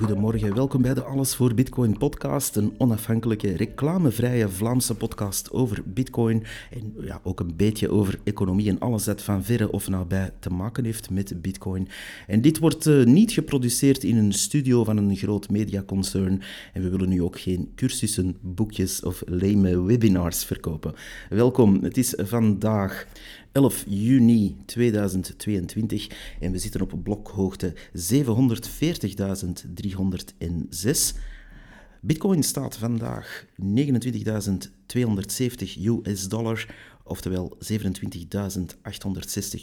goedemorgen. Welkom bij de Alles voor Bitcoin podcast, een onafhankelijke, reclamevrije Vlaamse podcast over Bitcoin en ja, ook een beetje over economie en alles dat van verre of nabij te maken heeft met Bitcoin. En dit wordt uh, niet geproduceerd in een studio van een groot mediaconcern en we willen nu ook geen cursussen, boekjes of lame webinars verkopen. Welkom, het is vandaag 11 juni 2022 en we zitten op blokhoogte 740.306. Bitcoin staat vandaag 29.270 US dollar, oftewel 27.860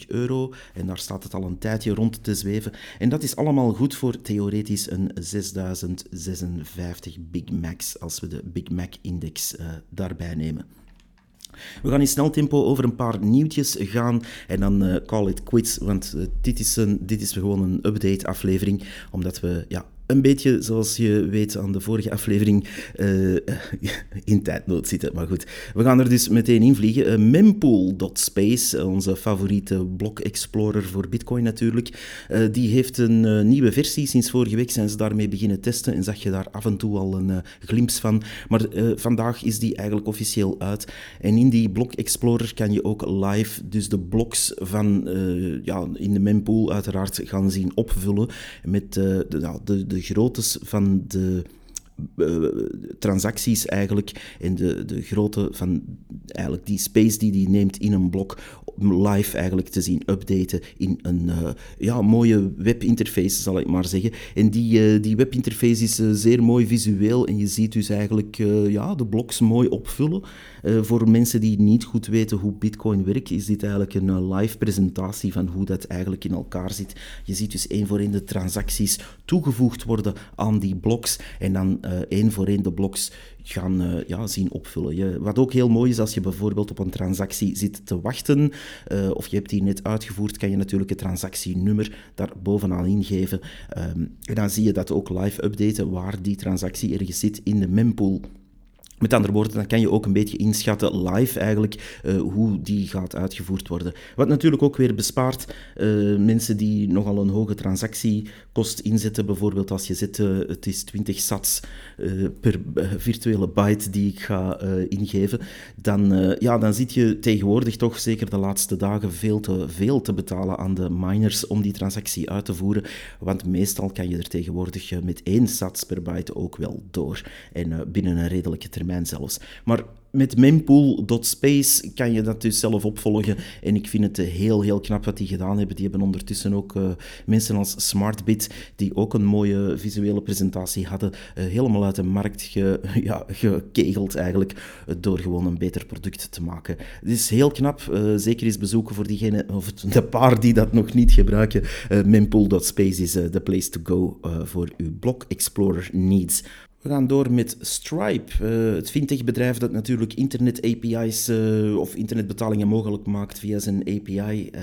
euro. En daar staat het al een tijdje rond te zweven. En dat is allemaal goed voor theoretisch een 6.056 Big Macs, als we de Big Mac-index uh, daarbij nemen. We gaan in snel tempo over een paar nieuwtjes gaan en dan uh, call it quits, want uh, dit, is een, dit is gewoon een update-aflevering, omdat we ja, een beetje, zoals je weet aan de vorige aflevering, uh, in tijdnood zitten. Maar goed, we gaan er dus meteen in vliegen. Uh, Mempool.space, onze favoriete block explorer voor Bitcoin natuurlijk, die heeft een nieuwe versie. Sinds vorige week zijn ze daarmee beginnen testen en zag je daar af en toe al een glimp van. Maar vandaag is die eigenlijk officieel uit. En in die block explorer kan je ook live dus de blocks van ja, in de mempool uiteraard gaan zien opvullen met de, de, de de groottes van de uh, transacties eigenlijk en de, de grootte van eigenlijk die space die die neemt in een blok live eigenlijk te zien updaten in een uh, ja, mooie webinterface, zal ik maar zeggen. En die, uh, die webinterface is zeer mooi visueel en je ziet dus eigenlijk ja, de bloks mooi opvullen. Voor mensen die niet goed weten hoe Bitcoin werkt, is dit eigenlijk een live presentatie van hoe dat eigenlijk in elkaar zit. Je ziet dus één voor één de transacties toegevoegd worden aan die bloks en dan uh, één voor één de bloks gaan ja, zien opvullen. Je, wat ook heel mooi is, als je bijvoorbeeld op een transactie zit te wachten, of je hebt die net uitgevoerd, kan je natuurlijk het transactienummer daar bovenaan ingeven. Um, en dan zie je dat ook live updaten waar die transactie ergens zit in de mempool. Met andere woorden, dan kan je ook een beetje inschatten live eigenlijk uh, hoe die gaat uitgevoerd worden. Wat natuurlijk ook weer bespaart uh, mensen die nogal een hoge transactiekost inzetten. Bijvoorbeeld als je zet, uh, het is 20 sats per virtuele byte die ik ga ingeven. Dan, ja, dan zit je tegenwoordig toch zeker de laatste dagen veel te veel te betalen aan de miners om die transactie uit te voeren. Want meestal kan je er tegenwoordig met één sats per byte ook wel door. En binnen een redelijke termijn zelfs. Maar met mempool.space kan je dat dus zelf opvolgen. En ik vind het heel, heel knap wat die gedaan hebben. Die hebben ondertussen ook uh, mensen als SmartBit, die ook een mooie visuele presentatie hadden, uh, helemaal uit de markt ge, ja, gekegeld eigenlijk, door gewoon een beter product te maken. Het is heel knap. Uh, zeker eens bezoeken voor diegenen, of de paar die dat nog niet gebruiken. mempool.space is the place to go voor uw Block Explorer needs. We gaan door met Stripe, uh, het fintech-bedrijf dat natuurlijk internet-API's eh, of internetbetalingen mogelijk maakt via zijn API, eh,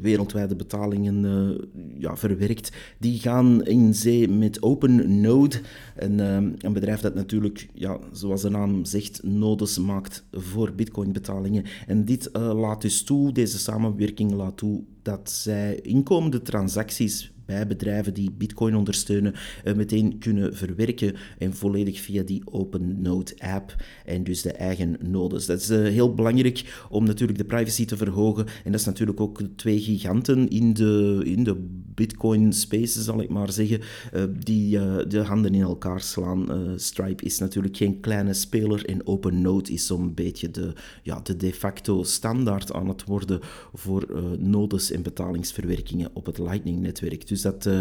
wereldwijde betalingen ja, verwerkt. Die gaan in zee met OpenNode, een, een bedrijf dat natuurlijk, ja, zoals de naam zegt, nodes maakt voor Bitcoin-betalingen. En dit laat dus toe, deze samenwerking laat toe dat zij inkomende transacties bij bedrijven die Bitcoin ondersteunen uh, meteen kunnen verwerken en volledig via die Open Node app en dus de eigen nodes. Dat is uh, heel belangrijk om natuurlijk de privacy te verhogen en dat is natuurlijk ook twee giganten in de, in de Bitcoin space, zal ik maar zeggen, uh, die de handen in elkaar slaan. Stripe is natuurlijk geen kleine speler en Open Node is zo'n beetje de, ja, de de facto standaard aan het worden voor nodes en betalingsverwerkingen op het Lightning-netwerk. Dus dat, uh,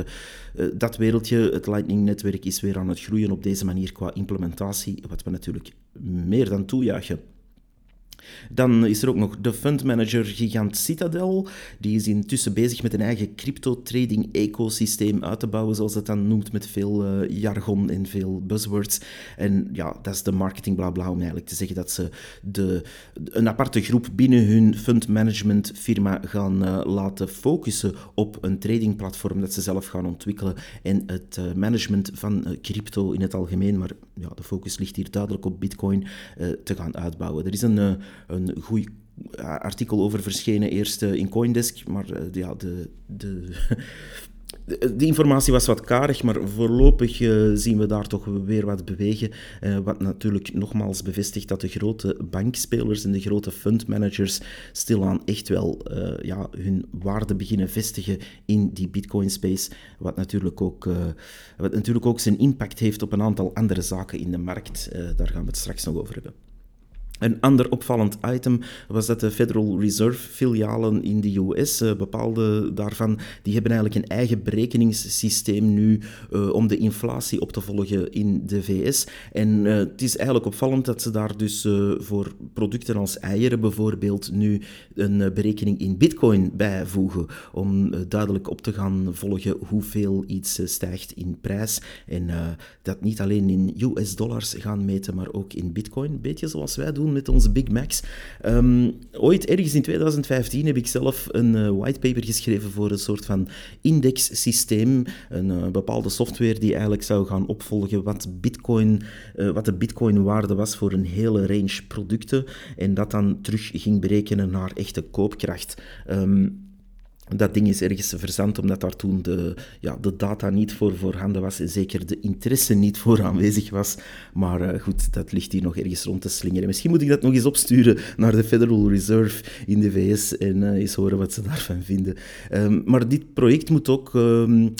dat wereldje, het Lightning-netwerk, is weer aan het groeien op deze manier qua implementatie, wat we natuurlijk meer dan toejuichen. Dan is er ook nog de fundmanager gigant Citadel. Die is intussen bezig met een eigen crypto-trading ecosysteem uit te bouwen, zoals het dan noemt, met veel uh, jargon en veel buzzwords. En ja, dat is de marketing blabla om eigenlijk te zeggen dat ze de, een aparte groep binnen hun fundmanagement firma gaan uh, laten focussen op een tradingplatform dat ze zelf gaan ontwikkelen en het uh, management van crypto in het algemeen, maar ja, de focus ligt hier duidelijk op bitcoin, te gaan uitbouwen. Er is een een goed artikel over verschenen, eerst in Coindesk, maar ja, de, de de informatie was wat karig, maar voorlopig uh, zien we daar toch weer wat bewegen. Wat natuurlijk nogmaals bevestigt dat de grote bankspelers en de grote fundmanagers stilaan echt wel ja, hun waarde beginnen vestigen in die Bitcoin-space. Wat, natuurlijk ook, wat natuurlijk ook zijn impact heeft op een aantal andere zaken in de markt. daar gaan we het straks nog over hebben. Een ander opvallend item was dat de Federal Reserve filialen in de US, uh, bepaalde daarvan, die hebben eigenlijk een eigen berekeningssysteem nu uh, om de inflatie op te volgen in de VS. En uh, het is eigenlijk opvallend dat ze daar dus voor producten als eieren bijvoorbeeld nu een berekening in bitcoin bijvoegen om duidelijk op te gaan volgen hoeveel iets stijgt in prijs. En dat niet alleen in US dollars gaan meten, maar ook in bitcoin. Beetje zoals wij doen met onze Big Macs. Um, ooit, ergens in 2015, heb ik zelf een uh, whitepaper geschreven voor een soort van indexsysteem. Een uh, bepaalde software die eigenlijk zou gaan opvolgen wat, bitcoin, uh, wat de bitcoin-waarde was voor een hele range producten. En dat dan terug ging berekenen naar echte koopkracht. Um, dat ding is ergens verzand, omdat daar toen de, ja, de data niet voor voorhanden was en zeker de interesse niet voor aanwezig was. Maar uh, goed, dat ligt hier nog ergens rond te slingeren. Misschien moet ik dat nog eens opsturen naar de Federal Reserve in de VS en uh, eens horen wat ze daarvan vinden. Um, maar dit project moet ook... Um,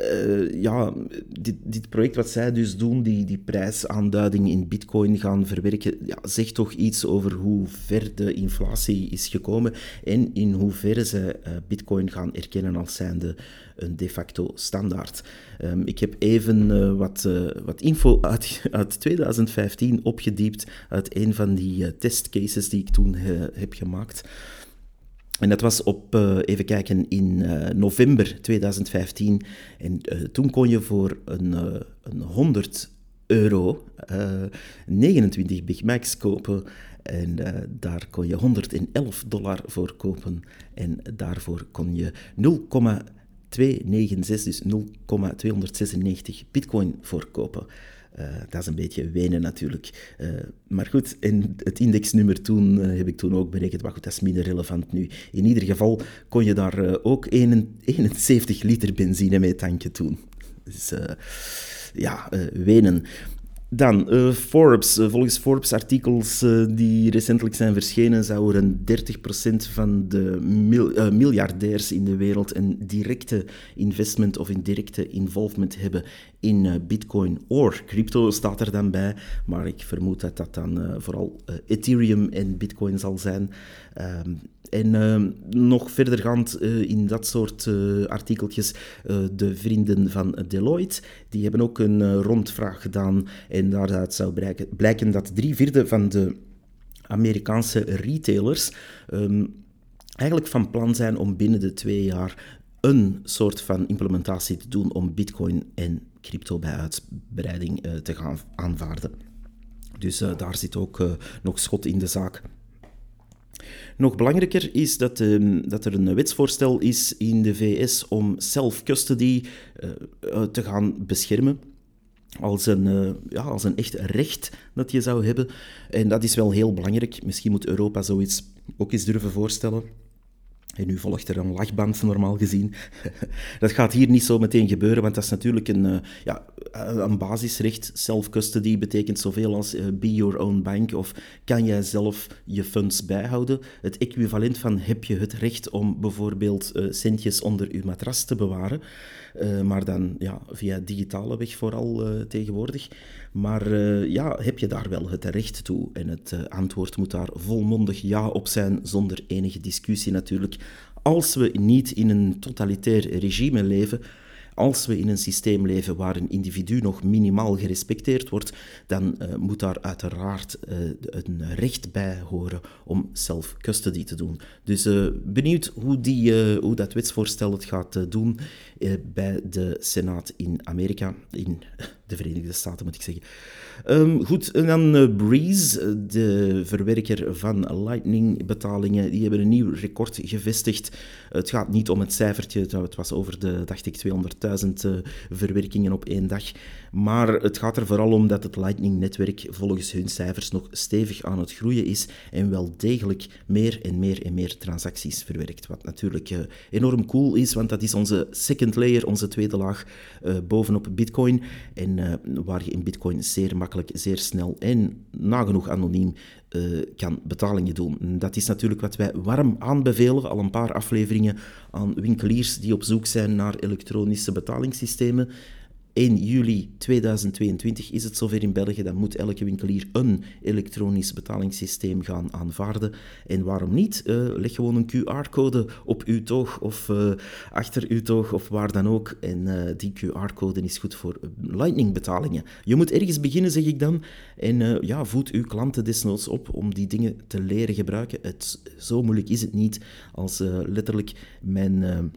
uh, ja, dit, dit, project wat zij dus doen, die, die prijsaanduiding in bitcoin gaan verwerken, ja, zegt toch iets over hoe ver de inflatie is gekomen en in hoeverre ze uh, bitcoin gaan erkennen als zijnde een de facto standaard. Um, ik heb even uh, wat, wat info uit, uit 2015 opgediept uit een van die testcases die ik toen heb gemaakt. En dat was op, uh, even kijken, in uh, november 2015. En uh, toen kon je voor een, een 100 euro 29 Big Macs kopen. En daar kon je 111 dollar voor kopen. En daarvoor kon je 0,296, dus 0,296 bitcoin voor kopen. Uh, dat is een beetje wenen natuurlijk. Uh, maar goed, en het indexnummer toen uh, heb ik toen ook berekend. Maar goed, dat is minder relevant nu. In ieder geval kon je daar ook 71 liter benzine mee tanken toen. Dus ja, wenen. Dan, uh, Forbes. Uh, volgens Forbes artikels uh, die recentelijk zijn verschenen, zou er een 30% van de mil miljardairs in de wereld een directe investment of een directe involvement hebben in bitcoin of crypto, staat er dan bij. Maar ik vermoed dat dat dan vooral Ethereum en bitcoin zal zijn. Ehm, en nog verdergaand uh, in dat soort uh, artikeltjes, de vrienden van Deloitte, die hebben ook een rondvraag gedaan. En daaruit zou blijken, dat drie vierde van de Amerikaanse retailers um, eigenlijk van plan zijn om binnen de twee jaar een soort van implementatie te doen om Bitcoin en crypto bij uitbreiding te gaan aanvaarden. Dus daar zit ook nog schot in de zaak. Nog belangrijker is dat, uh, dat er een wetsvoorstel is in de VS om self-custody uh, te gaan beschermen. Als een, uh, ja, als een echt recht dat je zou hebben. En dat is wel heel belangrijk. Misschien moet Europa zoiets ook eens durven voorstellen. En nu volgt er een lachband, normaal gezien. dat gaat hier niet zo meteen gebeuren, want dat is natuurlijk een, uh, ja, een basisrecht. Self-custody betekent zoveel als uh, be your own bank of kan jij zelf je funds bijhouden. Het equivalent van heb je het recht om bijvoorbeeld centjes onder je matras te bewaren. maar dan ja, via digitale weg vooral tegenwoordig. Maar ja, heb je daar wel het recht toe? En het antwoord moet daar volmondig ja op zijn, zonder enige discussie natuurlijk als we niet in een totalitair regime leven, als we in een systeem leven waar een individu nog minimaal gerespecteerd wordt, dan uh, moet daar uiteraard uh, een recht bij horen om self-custody te doen. Dus uh, benieuwd hoe, die, hoe dat wetsvoorstel het gaat doen bij de Senaat in Amerika, in de Verenigde Staten moet ik zeggen. Um, goed, en dan Breeze, de verwerker van Lightning-betalingen, die hebben een nieuw record gevestigd. Het gaat niet om het cijfertje, het was over de, dacht ik, 50.000 verwerkingen op één dag. Maar het gaat er vooral om dat het Lightning-netwerk volgens hun cijfers nog stevig aan het groeien is en wel degelijk meer en meer en meer transacties verwerkt. Wat natuurlijk uh, enorm cool is, want dat is onze second layer, onze tweede laag uh, bovenop Bitcoin. En uh, waar je in Bitcoin zeer makkelijk, zeer snel en nagenoeg anoniem kan betalingen doen. Dat is natuurlijk wat wij warm aanbevelen, al een paar afleveringen aan winkeliers die op zoek zijn naar elektronische betalingssystemen. 1 juli 2022 is het zover in België, dan moet elke winkelier een elektronisch betalingssysteem gaan aanvaarden. En waarom niet? Uh, leg gewoon een QR-code op uw toog of uh, achter uw toog of waar dan ook. En uh, die QR-code is goed voor Lightning-betalingen. Je moet ergens beginnen, zeg ik dan. En ja, voed uw klanten desnoods op om die dingen te leren gebruiken. Het, zo moeilijk is het niet als letterlijk mijn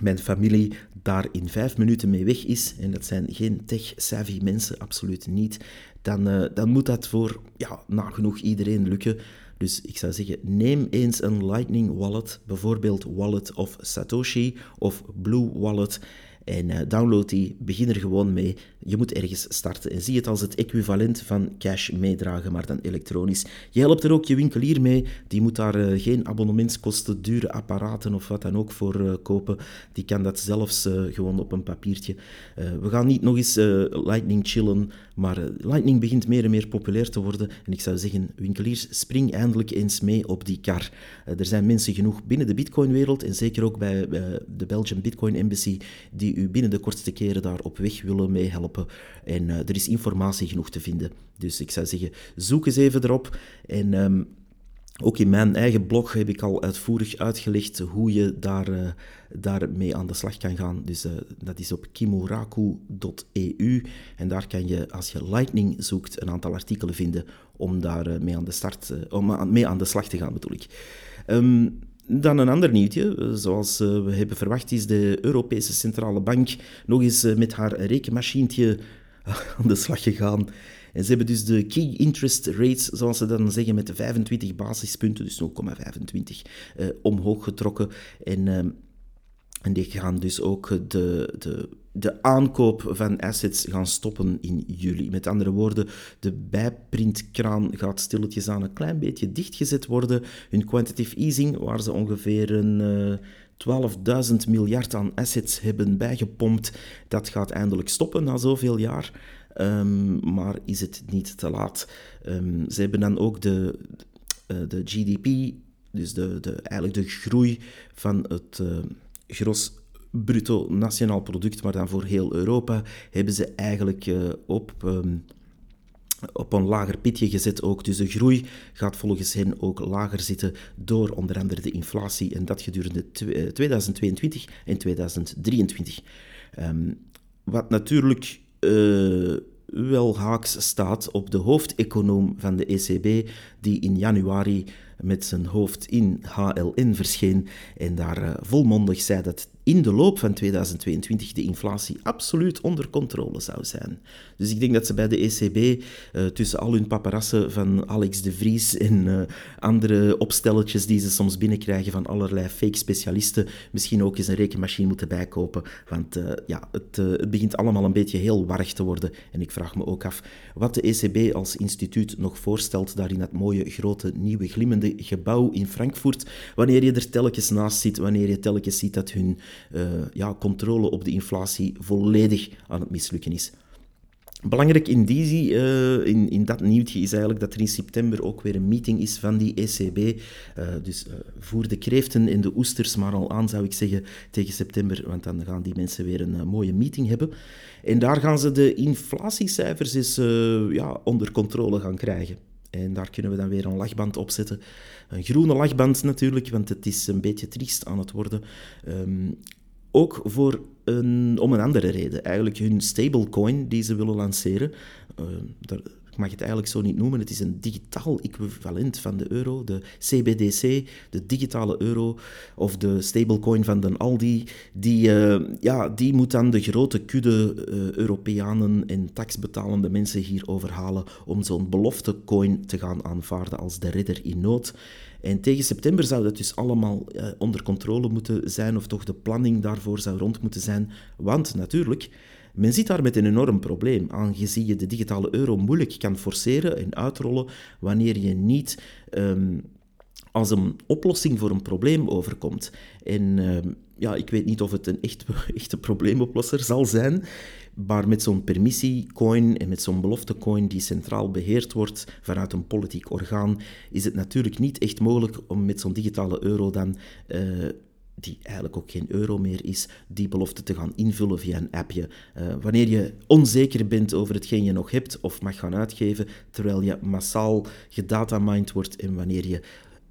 mijn familie daar in vijf minuten mee weg is, en dat zijn geen tech-savvy mensen, absoluut niet, dan, uh, dan moet dat voor ja, nagenoeg iedereen lukken. Dus ik zou zeggen, neem eens een Lightning Wallet, bijvoorbeeld Wallet of Satoshi of Blue Wallet. En uh, download die, begin er gewoon mee. Je moet ergens starten en zie het als het equivalent van cash meedragen, maar dan elektronisch. Je helpt er ook je winkelier mee. Die moet daar uh, geen abonnementskosten, dure apparaten of wat dan ook voor uh, kopen. Die kan dat zelfs gewoon op een papiertje. we gaan niet nog eens Lightning chillen, maar Lightning begint meer en meer populair te worden. En ik zou zeggen, winkeliers, spring eindelijk eens mee op die kar. er zijn mensen genoeg binnen de Bitcoin-wereld en zeker ook bij de Belgian Bitcoin Embassy die u binnen de kortste keren daar op weg willen meehelpen. En er is informatie genoeg te vinden. Dus ik zou zeggen, zoek eens even erop. En um, ook in mijn eigen blog heb ik al uitvoerig uitgelegd hoe je daar, uh, daarmee aan de slag kan gaan. Dus uh, dat is op kimoraku.eu. En daar kan je, als je Lightning zoekt, een aantal artikelen vinden om daar mee, aan de start, om mee aan de slag te gaan, bedoel ik. Um, dan een ander nieuwtje. Zoals eh, we hebben verwacht is de Europese Centrale Bank nog eens eh, met haar rekenmachientje aan de slag gegaan. En ze hebben dus de key interest rates, zoals ze dan zeggen, met 25 basispunten, dus 0,25, eh, omhoog getrokken. En, eh, en die gaan dus ook de, de de aankoop van assets gaan stoppen in juli. Met andere woorden, de bijprintkraan gaat stilletjes aan een klein beetje dichtgezet worden. Hun quantitative easing, waar ze ongeveer een... Uh, eh, 12.000 miljard aan assets hebben bijgepompt, dat gaat eindelijk stoppen na zoveel jaar. Um, maar is het niet te laat? Um, ze hebben dan ook de, uh, de GDP, dus de, de, eigenlijk de groei van het uh, gros bruto nationaal product, maar dan voor heel Europa, hebben ze eigenlijk uh, op, um, op een lager pitje gezet ook. Dus de groei gaat volgens hen ook lager zitten door onder andere de inflatie en dat gedurende 2022 en 2023. Um, wat natuurlijk uh, wel haaks staat op de hoofdeconoom van de ECB, die in januari met zijn hoofd in HLN verscheen en daar uh, volmondig zei dat in de loop van 2022 de inflatie absoluut onder controle zou zijn. Dus ik denk dat ze bij de ECB eh, tussen al hun paparassen van Alex de Vries en uh, andere opstelletjes die ze soms binnenkrijgen van allerlei fake specialisten, misschien ook eens een rekenmachine moeten bijkopen. Want uh, ja, het, het, begint allemaal een beetje heel warrig te worden. En ik vraag me ook af wat de ECB als instituut nog voorstelt daar in dat mooie, grote, nieuwe, glimmende gebouw in Frankfurt. Wanneer je er telkens naast zit, wanneer je telkens ziet dat hun uh, ja, controle op de inflatie volledig aan het mislukken is. Belangrijk in, die, uh, in, in dat nieuwtje is eigenlijk dat er in september ook weer een meeting is van die ECB. Eh, dus voer de kreeften en de oesters maar al aan, zou ik zeggen, tegen september, want dan gaan die mensen weer een mooie meeting hebben. En daar gaan ze de inflatiecijfers eens ja, onder controle gaan krijgen. En daar kunnen we dan weer een lachband op zetten. Een groene lachband natuurlijk, want het is een beetje triest aan het worden. Um, ook voor een, om een andere reden. Eigenlijk hun stablecoin die ze willen lanceren. Uh, daar mag het eigenlijk zo niet noemen, het is een digitaal equivalent van de euro, de CBDC, de digitale euro, of de stablecoin van de Aldi, die, uh, ja, die moet dan de grote kudde uh, Europeanen en taxbetalende mensen hier overhalen om zo'n beloftecoin te gaan aanvaarden als de redder in nood. En tegen september zou dat dus allemaal uh, onder controle moeten zijn, of toch de planning daarvoor zou rond moeten zijn. Want natuurlijk, men zit daar met een enorm probleem, aangezien je de digitale euro moeilijk kan forceren en uitrollen wanneer je niet um, als een oplossing voor een probleem overkomt. En uh, ja, ik weet niet of het een echt, echte probleemoplosser zal zijn, maar met zo'n permissiecoin en met zo'n beloftecoin die centraal beheerd wordt vanuit een politiek orgaan, is het natuurlijk niet echt mogelijk om met zo'n digitale euro dan... Uh, die eigenlijk ook geen euro meer is, die belofte te gaan invullen via een appje. Uh, wanneer je onzeker bent over hetgeen je nog hebt of mag gaan uitgeven, terwijl je massaal gedatamined wordt en wanneer je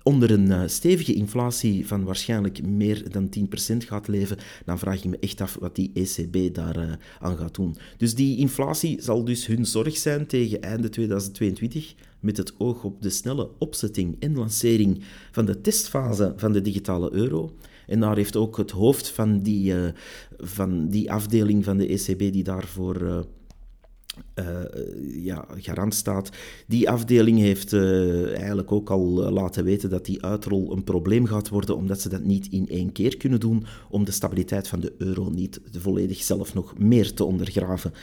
onder een uh, stevige inflatie van waarschijnlijk meer dan 10% gaat leven, dan vraag ik me echt af wat die ECB daar uh, aan gaat doen. Dus die inflatie zal dus hun zorg zijn tegen einde 2022, met het oog op de snelle opzetting en lancering van de testfase van de digitale euro. En daar heeft ook het hoofd van die, uh, van die afdeling van de ECB die daarvoor uh, ja, garant staat. Die afdeling heeft uh, eigenlijk ook al uh, laten weten dat die uitrol een probleem gaat worden, omdat ze dat niet in één keer kunnen doen, om de stabiliteit van de euro niet volledig zelf nog meer te ondergraven.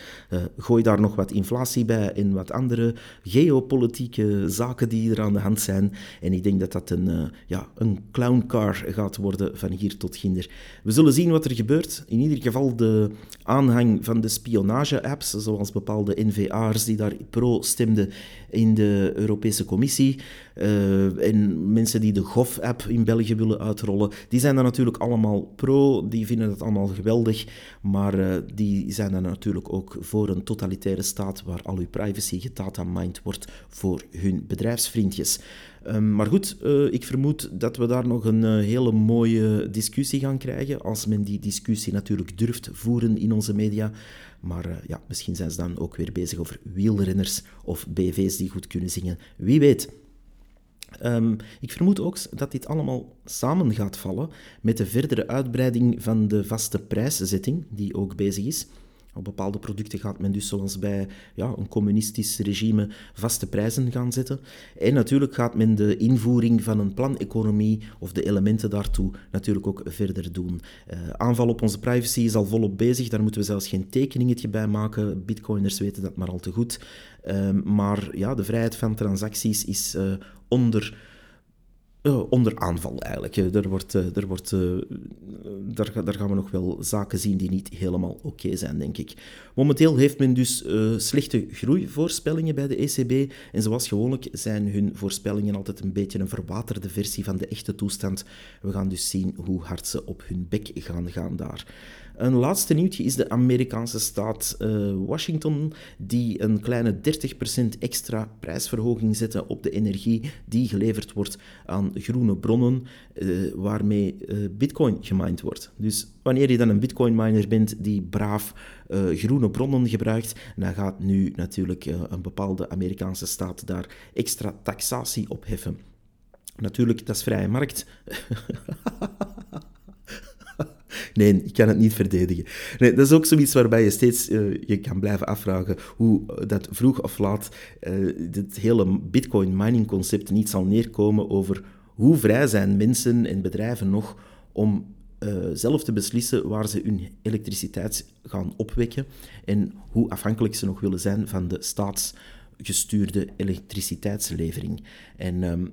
gooi daar nog wat inflatie bij en wat andere geopolitieke zaken die er aan de hand zijn. En ik denk dat dat een, ja, een clowncar gaat worden van hier tot ginder. We zullen zien wat er gebeurt. In ieder geval de aanhang van de spionage-apps, zoals bepaalde de NVA'ers die daar pro stemden in de Europese Commissie. Uh, en mensen die de GOV-app in België willen uitrollen, die zijn daar natuurlijk allemaal pro, die vinden het allemaal geweldig, maar uh, die zijn dan natuurlijk ook voor een totalitaire staat waar al uw privacy gedatamined wordt voor hun bedrijfsvriendjes. Um, maar goed, uh, ik vermoed dat we daar nog een uh, hele mooie discussie gaan krijgen, als men die discussie natuurlijk durft voeren in onze media. Maar uh, ja, misschien zijn ze dan ook weer bezig over wielrenners of BV's die goed kunnen zingen. Wie weet. Um, ik vermoed ook dat dit allemaal samen gaat vallen met de verdere uitbreiding van de vaste prijszetting, die ook bezig is. Op bepaalde producten gaat men dus zoals bij ja, een communistisch regime vaste prijzen gaan zetten. En natuurlijk gaat men de invoering van een planeconomie of de elementen daartoe natuurlijk ook verder doen. Uh, aanval op onze privacy is al volop bezig, daar moeten we zelfs geen tekeningetje bij maken. Bitcoiners weten dat maar al te goed. Uh, maar ja, de vrijheid van transacties is uh, onder onder aanval eigenlijk. Er wordt, uh, er wordt, uh, daar, daar, gaan we nog wel zaken zien die niet helemaal oké zijn, denk ik. Momenteel heeft men dus slechte groeivoorspellingen bij de ECB. En zoals gewoonlijk zijn hun voorspellingen altijd een beetje een verwaterde versie van de echte toestand. We gaan dus zien hoe hard ze op hun bek gaan gaan daar. Een laatste nieuwtje is de Amerikaanse staat uh, Washington, die een kleine 30% extra prijsverhoging zette op de energie die geleverd wordt aan groene bronnen, uh, waarmee uh, bitcoin gemined wordt. Dus wanneer je dan een bitcoin miner bent die braaf groene bronnen gebruikt, dan gaat nu natuurlijk een bepaalde Amerikaanse staat daar extra taxatie op heffen. Natuurlijk, dat is vrije markt. Nee, ik kan het niet verdedigen. Nee, dat is ook zoiets waarbij je steeds uh, je kan blijven afvragen hoe dat vroeg of laat uh, dit hele bitcoin mining concept niet zal neerkomen over hoe vrij zijn mensen en bedrijven nog om zelf te beslissen waar ze hun elektriciteit gaan opwekken en hoe afhankelijk ze nog willen zijn van de staatsgestuurde elektriciteitslevering. En um,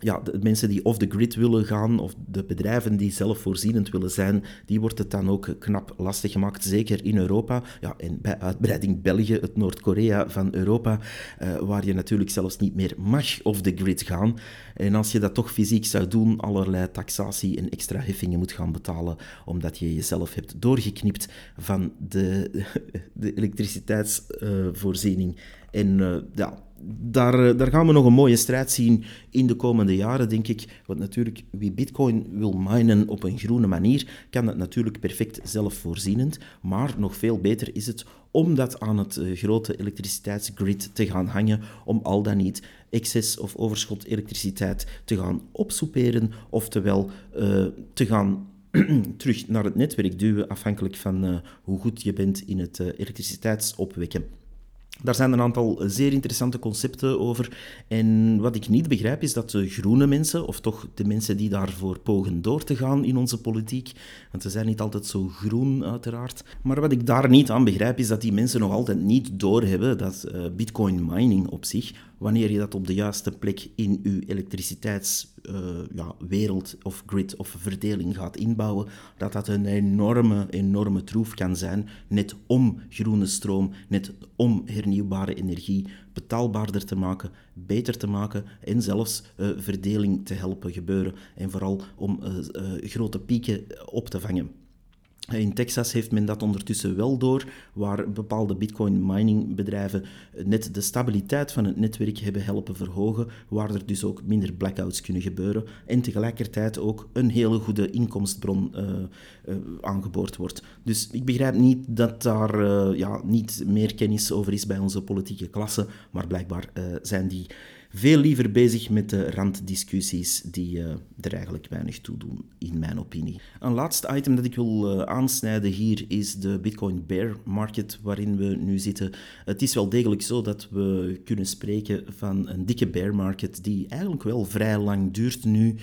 ja, de mensen die off the grid willen gaan, of de bedrijven die zelfvoorzienend willen zijn, die wordt het dan ook knap lastig gemaakt, zeker in Europa. Ja, en bij uitbreiding België, het Noord-Korea van Europa, uh, waar je natuurlijk zelfs niet meer mag off the grid gaan. En als je dat toch fysiek zou doen, allerlei taxatie en extra heffingen moet gaan betalen, omdat je jezelf hebt doorgeknipt van de, de elektriciteitsvoorziening. En uh, ja, daar, eh, daar gaan we nog een mooie strijd zien in de komende jaren, denk ik. Want natuurlijk, wie bitcoin wil minen op een groene manier, kan dat natuurlijk perfect zelfvoorzienend. Maar nog veel beter is het om dat aan het eh, grote elektriciteitsgrid te gaan hangen, om al dan niet excess of overschot elektriciteit te gaan opsoeperen, oftewel te gaan terug naar het netwerk duwen, afhankelijk van hoe goed je bent in het elektriciteitsopwekken. Daar zijn een aantal zeer interessante concepten over. En wat ik niet begrijp is dat de groene mensen, of toch de mensen die daarvoor pogen door te gaan in onze politiek, want ze zijn niet altijd zo groen uiteraard, maar wat ik daar niet aan begrijp is dat die mensen nog altijd niet doorhebben dat uh, bitcoin mining op zich wanneer je dat op de juiste plek in je elektriciteitswereld uh, ja, of grid of verdeling gaat inbouwen, dat dat een enorme, enorme troef kan zijn, net om groene stroom, net om hernieuwbare energie betaalbaarder te maken, beter te maken en zelfs uh, verdeling te helpen gebeuren en vooral om uh, grote pieken op te vangen. In Texas heeft men dat ondertussen wel door, waar bepaalde bitcoin mining bedrijven net de stabiliteit van het netwerk hebben helpen verhogen, waar er dus ook minder blackouts kunnen gebeuren en tegelijkertijd ook een hele goede inkomstbron uh, uh, aangeboord wordt. Dus ik begrijp niet dat daar uh, ja, niet meer kennis over is bij onze politieke klasse, maar blijkbaar zijn die veel liever bezig met de randdiscussies die uh, er eigenlijk weinig toe doen, in mijn opinie. Een laatste item dat ik wil uh, aansnijden hier is de Bitcoin bear market waarin we nu zitten. Het is wel degelijk zo dat we kunnen spreken van een dikke bear market die eigenlijk wel vrij lang duurt nu.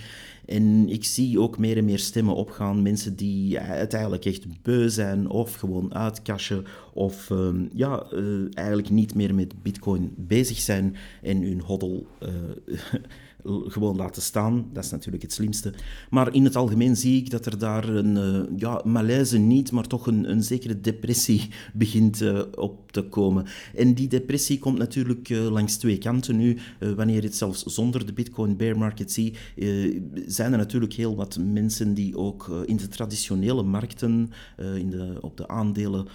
En ik zie ook meer en meer stemmen opgaan. Mensen die het eigenlijk echt beu zijn of gewoon uitcashen of um, ja, uh, eigenlijk niet meer met bitcoin bezig zijn en hun hodl uh, gewoon laten staan. Dat is natuurlijk het slimste. Maar in het algemeen zie ik dat er daar een uh, ja, malaise niet, maar toch een, een zekere depressie begint uh, op te komen. En die depressie komt natuurlijk uh, langs twee kanten nu. wanneer je het zelfs zonder de Bitcoin bear market ziet, zijn er natuurlijk heel wat mensen die ook in de traditionele markten, in de, op de aandelen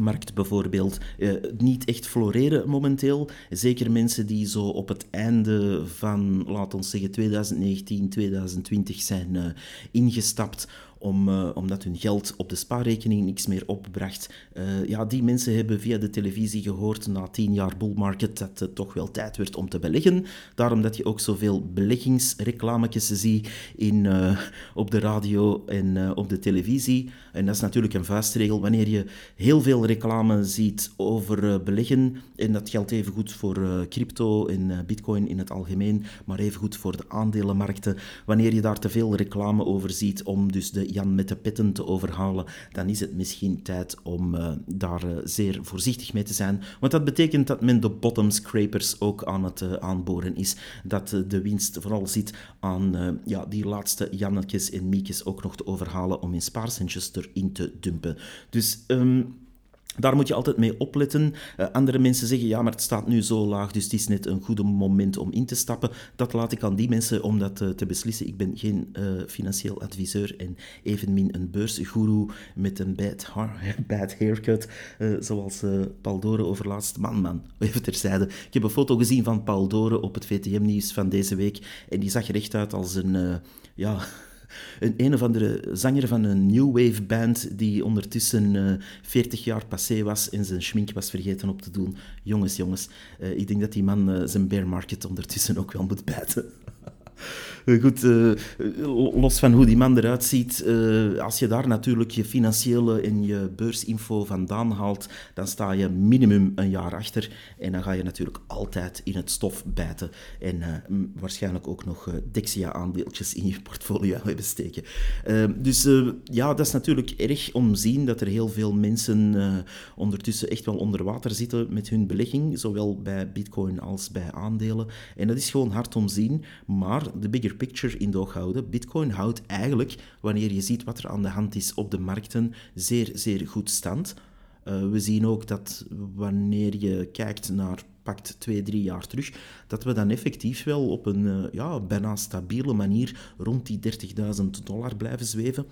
markt bijvoorbeeld uh, niet echt floreren momenteel. Zeker mensen die zo op het einde van, laten we zeggen, 2019, 2020 zijn uh, ingestapt om, uh, omdat hun geld op de spaarrekening niks meer opbracht. Uh, ja, die mensen hebben via de televisie gehoord na tien jaar bullmarket dat het toch wel tijd werd om te beleggen. Daarom dat je ook zoveel beleggingsreclametjes ziet in, uh, op de radio en op de televisie. En dat is natuurlijk een vuistregel. Wanneer je heel veel reclame ziet over beleggen, en dat geldt even goed voor crypto en bitcoin in het algemeen, maar even goed voor de aandelenmarkten. Wanneer je daar te veel reclame over ziet om dus de Jan met de petten te overhalen, dan is het misschien tijd om uh, daar uh, zeer voorzichtig mee te zijn. Want dat betekent dat men de bottom scrapers ook aan het uh, aanboren is. Dat de winst vooral zit aan ja, die laatste Jannetjes en Miekjes ook nog te overhalen om in spaarcentjes erin te dumpen. Dus... Um, daar moet je altijd mee opletten. Uh, andere mensen zeggen, ja, maar het staat nu zo laag, dus het is net een goed moment om in te stappen. Dat laat ik aan die mensen om dat uh, te beslissen. Ik ben geen uh, financieel adviseur en evenmin een beursguru met een bad, bad haircut, zoals Paul Doren overlaatst. Man, man, even terzijde. Ik heb een foto gezien van Paul Doren op het VTM-nieuws van deze week en die zag er echt uit als een, ja een, een of andere zanger van een new wave band die ondertussen uh, eh, 40 jaar passé was en zijn schmink was vergeten op te doen. Jongens, jongens, uh, ik denk dat die man uh, zijn bear market ondertussen ook wel moet bijten. Eh, goed, uh, los van hoe die man eruit ziet, uh, als je daar natuurlijk je financiële en je beursinfo vandaan haalt, dan sta je minimum een jaar achter. En dan ga je natuurlijk altijd in het stof bijten. En uh, waarschijnlijk ook nog Dexia-aandeeltjes in je portfolio hebben steken. dus ja, dat is natuurlijk erg om te zien dat er heel veel mensen ondertussen echt wel onder water zitten met hun belegging, zowel bij bitcoin als bij aandelen. En dat is gewoon hard om te zien, maar de bigger picture in de oog houden. Bitcoin houdt eigenlijk, wanneer je ziet wat er aan de hand is op de markten, zeer, zeer goed stand. Uh, we zien ook dat wanneer je kijkt naar pakt twee, drie jaar terug, dat we dan effectief wel op een uh, ja, bijna stabiele manier rond die 30.000 dollar blijven zweven.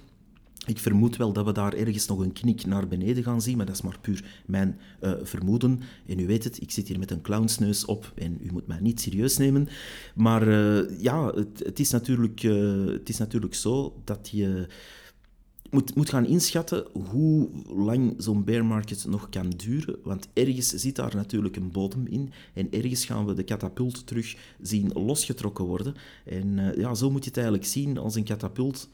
Ik vermoed wel dat we daar ergens nog een knik naar beneden gaan zien, maar dat is maar puur mijn uh, vermoeden. En u weet het, ik zit hier met een clownsneus op en u moet mij niet serieus nemen. Maar uh, ja, het, het, is natuurlijk, uh, het is natuurlijk zo dat je moet, moet gaan inschatten hoe lang zo'n bear market nog kan duren. Want ergens zit daar natuurlijk een bodem in. En ergens gaan we de katapult terug zien losgetrokken worden. En ja, zo moet je het eigenlijk zien als een katapult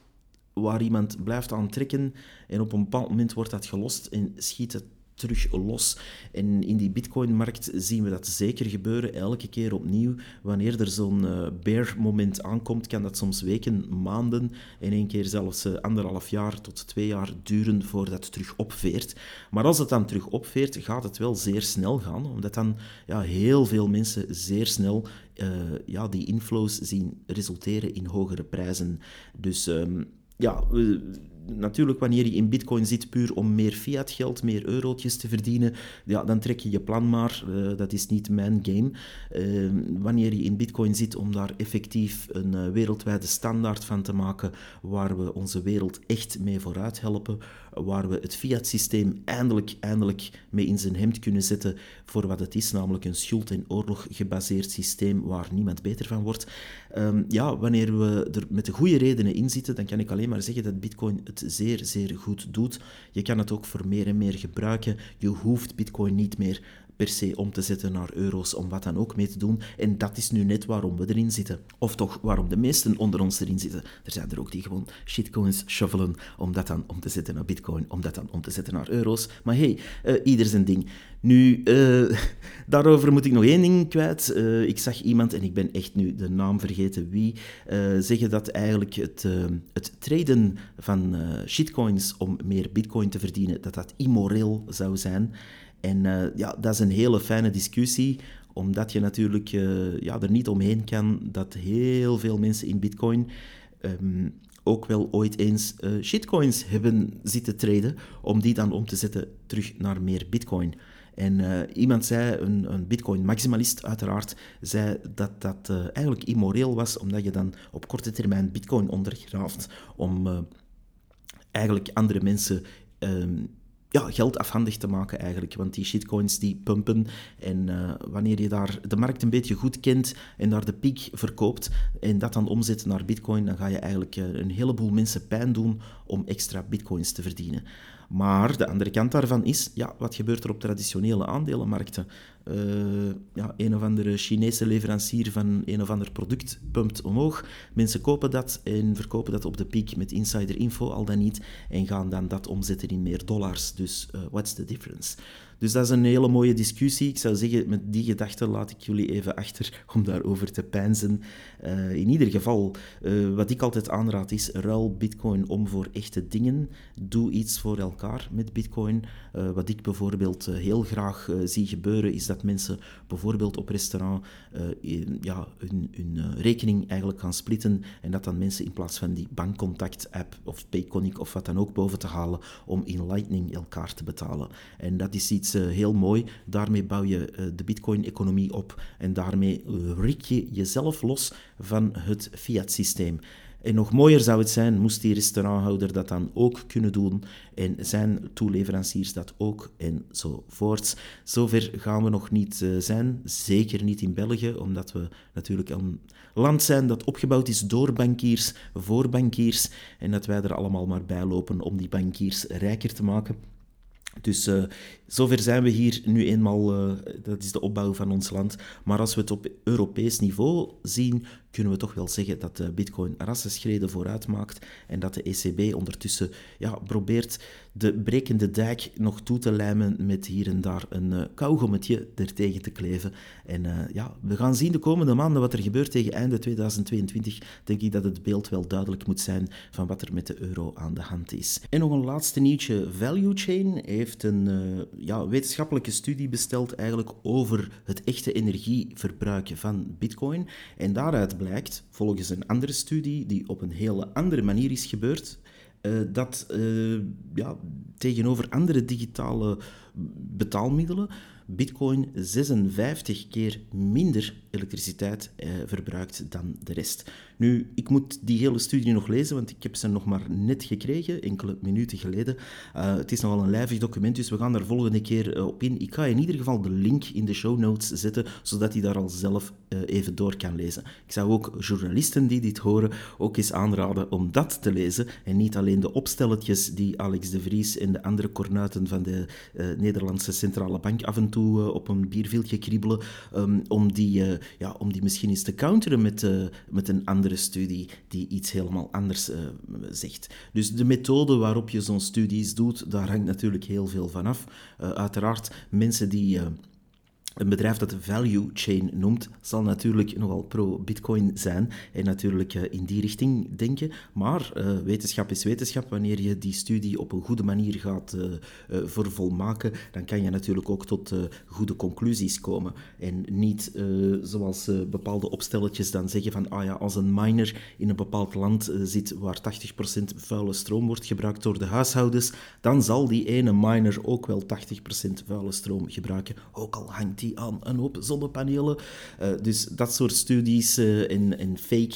waar iemand blijft aan trekken en op een bepaald moment wordt dat gelost en schiet het terug los. En in die bitcoin-markt zien we dat zeker gebeuren, elke keer opnieuw. Wanneer er zo'n uh, bear-moment aankomt, kan dat soms weken, maanden en één keer zelfs uh, anderhalf jaar tot twee jaar duren voordat het terug opveert. Maar als het dan terug opveert, gaat het wel zeer snel gaan, omdat dan ja, heel veel mensen zeer snel uh, ja, die inflows zien resulteren in hogere prijzen. Dus... Um, ja, øh, natuurlijk wanneer je in bitcoin zit puur om meer fiat geld, meer eurotjes te verdienen, ja, dan trek je je plan maar. Uh, dat is niet mijn game. Uh, wanneer je in bitcoin zit om daar effectief een uh, wereldwijde standaard van te maken, waar we onze wereld echt mee vooruit helpen, waar we het fiat-systeem eindelijk, eindelijk mee in zijn hemd kunnen zetten voor wat het is, namelijk een schuld- en oorlog gebaseerd systeem waar niemand beter van wordt. Um, ja, wanneer we er met de goede redenen in zitten, dan kan ik alleen maar zeggen dat bitcoin zeer, zeer goed doet. Je kan het ook voor meer en meer gebruiken. Je hoeft bitcoin niet meer per se om te zetten naar euro's, om wat dan ook mee te doen. En dat is nu net waarom we erin zitten. Of toch waarom de meesten onder ons erin zitten. Er zijn er ook die gewoon shitcoins shovelen om dat dan om te zetten naar bitcoin, om dat dan om te zetten naar euro's. Maar hey, uh, ieder zijn ding. Nu, uh, daarover moet ik nog één ding kwijt. Uh, ik zag iemand, en ik ben echt nu de naam vergeten wie, zeggen dat eigenlijk het, het traden van shitcoins om meer bitcoin te verdienen, dat dat immoreel zou zijn. En uh, ja, dat is een hele fijne discussie, omdat je natuurlijk uh, ja, er niet omheen kan dat heel veel mensen in Bitcoin um, ook wel ooit eens uh, shitcoins hebben zitten traden, om die dan om te zetten terug naar meer Bitcoin. En iemand zei, een, een Bitcoin-maximalist uiteraard, zei dat dat eigenlijk immoreel was, omdat je dan op korte termijn Bitcoin ondergraaft om eigenlijk andere mensen um, ja, geld afhandig te maken eigenlijk. Want die shitcoins die pumpen en uh, wanneer je daar de markt een beetje goed kent en daar de piek verkoopt en dat dan omzet naar bitcoin, dan ga je eigenlijk uh, een heleboel mensen pijn doen om extra bitcoins te verdienen. Maar de andere kant daarvan is, ja, wat gebeurt er op traditionele aandelenmarkten? Uh, ja, een of andere Chinese leverancier van een of ander product pumpt omhoog. Mensen kopen dat en verkopen dat op de piek met insider info, al dan niet, en gaan dan dat omzetten in meer dollars. Dus uh, what's the difference? Dus dat is een hele mooie discussie. Ik zou zeggen, met die gedachte laat ik jullie even achter om daarover te pijnzen. Uh, in ieder geval, uh, wat ik altijd aanraad is, ruil bitcoin om voor echte dingen. Doe iets voor elkaar met bitcoin. Uh, wat ik bijvoorbeeld heel graag zie gebeuren, is dat mensen bijvoorbeeld op restaurant ja, hun, hun rekening eigenlijk gaan splitten en dat dan mensen in plaats van die bankcontact-app of Payconic of wat dan ook boven te halen, om in Lightning elkaar te betalen. En dat is iets uh, heel mooi. Daarmee bouw je uh, de Bitcoin-economie op en daarmee rik je jezelf los van het fiat-systeem. En nog mooier zou het zijn, moest die restauranthouder dat dan ook kunnen doen en zijn toeleveranciers dat ook enzovoorts. Zover gaan we nog niet zijn, zeker niet in België, omdat we natuurlijk een land zijn dat opgebouwd is door bankiers, voor bankiers, en dat wij er allemaal maar bij lopen om die bankiers rijker te maken. Dus uh, zover zijn we hier nu eenmaal, uh, dat is de opbouw van ons land. Maar als we het op Europees niveau zien, kunnen we toch wel zeggen dat de bitcoin rassenschreden vooruit maakt en dat de ECB ondertussen ja, probeert de brekende dijk nog toe te lijmen met hier en daar een uh, kauwgommetje ertegen te kleven. En uh, ja, we gaan zien de komende maanden wat er gebeurt tegen einde 2022. Denk ik dat het beeld wel duidelijk moet zijn van wat er met de euro aan de hand is. En nog een laatste nieuwtje. Value Chain heeft een ja, wetenschappelijke studie besteld eigenlijk over het echte energieverbruik van bitcoin. En daaruit blijkt, volgens een andere studie die op een hele andere manier is gebeurd, uh, dat uh, ja, tegenover andere digitale betaalmiddelen Bitcoin 56 keer minder elektriciteit eh, verbruikt dan de rest. Nu, ik moet die hele studie nog lezen, want ik heb ze nog maar net gekregen, enkele minuten geleden. Uh, het is nogal een lijvig document, dus we gaan daar volgende keer uh, op in. Ik ga in ieder geval de link in de show notes zetten, zodat hij daar al zelf uh, even door kan lezen. Ik zou ook journalisten die dit horen ook eens aanraden om dat te lezen en niet alleen de opstelletjes die Alex de Vries en de andere kornuiten van de Nederlandse Centrale Bank af en toe op een bierviltje kriebelen, um, om, die, ja, om die misschien eens te counteren met, met een studie die iets helemaal anders uh, zegt. Dus de methode waarop je zo'n studies doet, daar hangt natuurlijk heel veel van af. Uh, uiteraard, mensen die... Uh, een bedrijf dat de value chain noemt, zal natuurlijk nogal pro-Bitcoin zijn en natuurlijk in die richting denken. Maar wetenschap is wetenschap. Wanneer je die studie op een goede manier gaat uh, vervolmaken, dan kan je natuurlijk ook tot goede conclusies komen. En niet zoals bepaalde opstelletjes dan zeggen van ah ja, als een miner in een bepaald land zit waar 80% vuile stroom wordt gebruikt door de huishoudens, dan zal die ene miner ook wel 80% vuile stroom gebruiken, ook al hangt aan een hoop zonnepanelen. Uh, dus dat soort studies uh, en, en, fake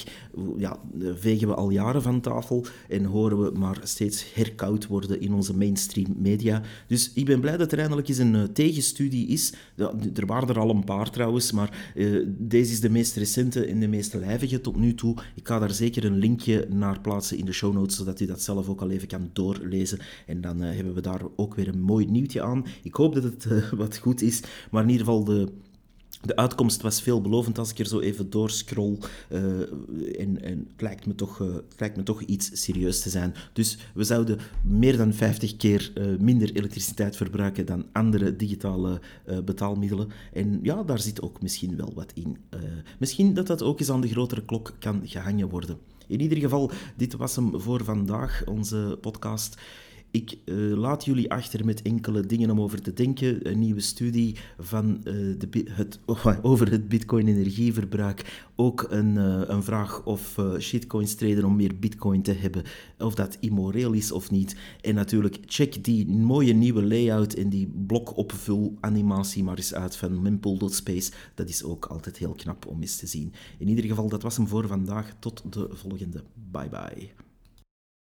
ja, vegen we al jaren van tafel en horen we maar steeds herkoud worden in onze mainstream media. Dus ik ben blij dat er eindelijk eens een tegenstudie is. Er waren er al een paar trouwens, maar deze is de meest recente en de meest lijvige tot nu toe. Ik ga daar zeker een linkje naar plaatsen in de show notes, zodat u dat zelf ook al even kan doorlezen. En dan hebben we daar ook weer een mooi nieuwtje aan. Ik hoop dat het wat goed is, maar in ieder geval de, uitkomst was veelbelovend als ik er zo even doorscroll. Uh, en, en het, lijkt me toch, het lijkt me toch iets serieus te zijn. Dus we zouden meer dan 50 keer uh, minder elektriciteit verbruiken dan andere digitale betaalmiddelen. En ja, daar zit ook misschien wel wat in. misschien dat dat ook eens aan de grotere klok kan gehangen worden. In ieder geval, dit was hem voor vandaag, onze podcast. Ik uh, laat jullie achter met enkele dingen om over te denken. Een nieuwe studie van, uh, de, het, over het bitcoin-energieverbruik. Ook een, uh, een vraag of shitcoins treden om meer bitcoin te hebben. Of dat immoreel is of niet. En natuurlijk, check die mooie nieuwe layout en die blokopvul-animatie maar eens uit van mempool.space. Dat is ook altijd heel knap om eens te zien. In ieder geval, dat was hem voor vandaag. Tot de volgende. Bye bye.